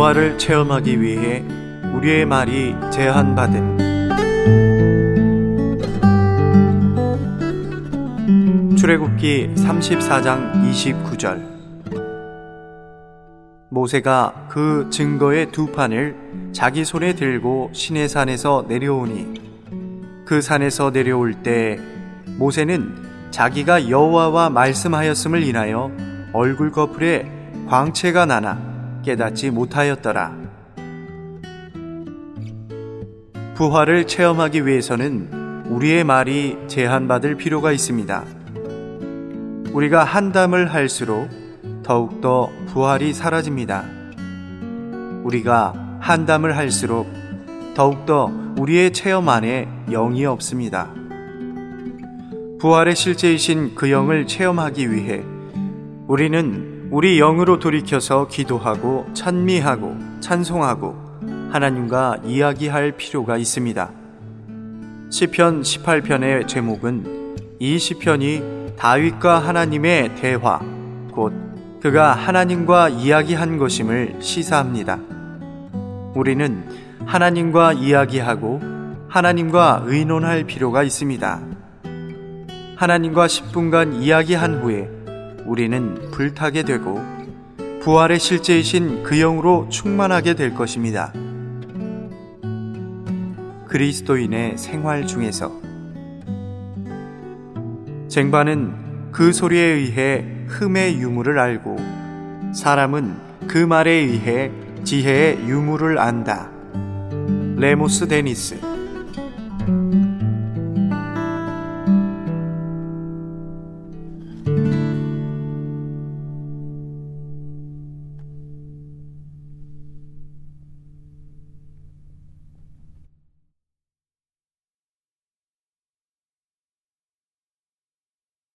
부활을 체험하기 위해 우리의 말이 제한받은. 출애굽기 34장 29절. 모세가 그 증거의 두 판을 자기 손에 들고 시내 산에서 내려오니 그 산에서 내려올 때 모세는 자기가 여호와와 말씀하였음을 인하여 얼굴 거풀에 광채가 나나 깨닫지 못하였더라. 부활을 체험하기 위해서는 우리의 말이 제한받을 필요가 있습니다. 우리가 한담을 할수록 더욱더 부활이 사라집니다. 우리가 한담을 할수록 더욱더 우리의 체험 안에 영이 없습니다. 부활의 실제이신 그 영을 체험하기 위해 우리는 우리 영으로 돌이켜서 기도하고 찬미하고 찬송하고 하나님과 이야기할 필요가 있습니다. 시편 18편의 제목은 이 시편이 다윗과 하나님의 대화, 곧 그가 하나님과 이야기한 것임을 시사합니다. 우리는 하나님과 이야기하고 하나님과 의논할 필요가 있습니다. 하나님과 10분간 이야기한 후에 우리는 불타게 되고 부활의 실제이신 그 영으로 충만하게 될 것입니다. 그리스도인의 생활 중에서 쟁반은 그 소리에 의해 흠의 유무를 알고 사람은 그 말에 의해 지혜의 유무를 안다. 레모스 데니스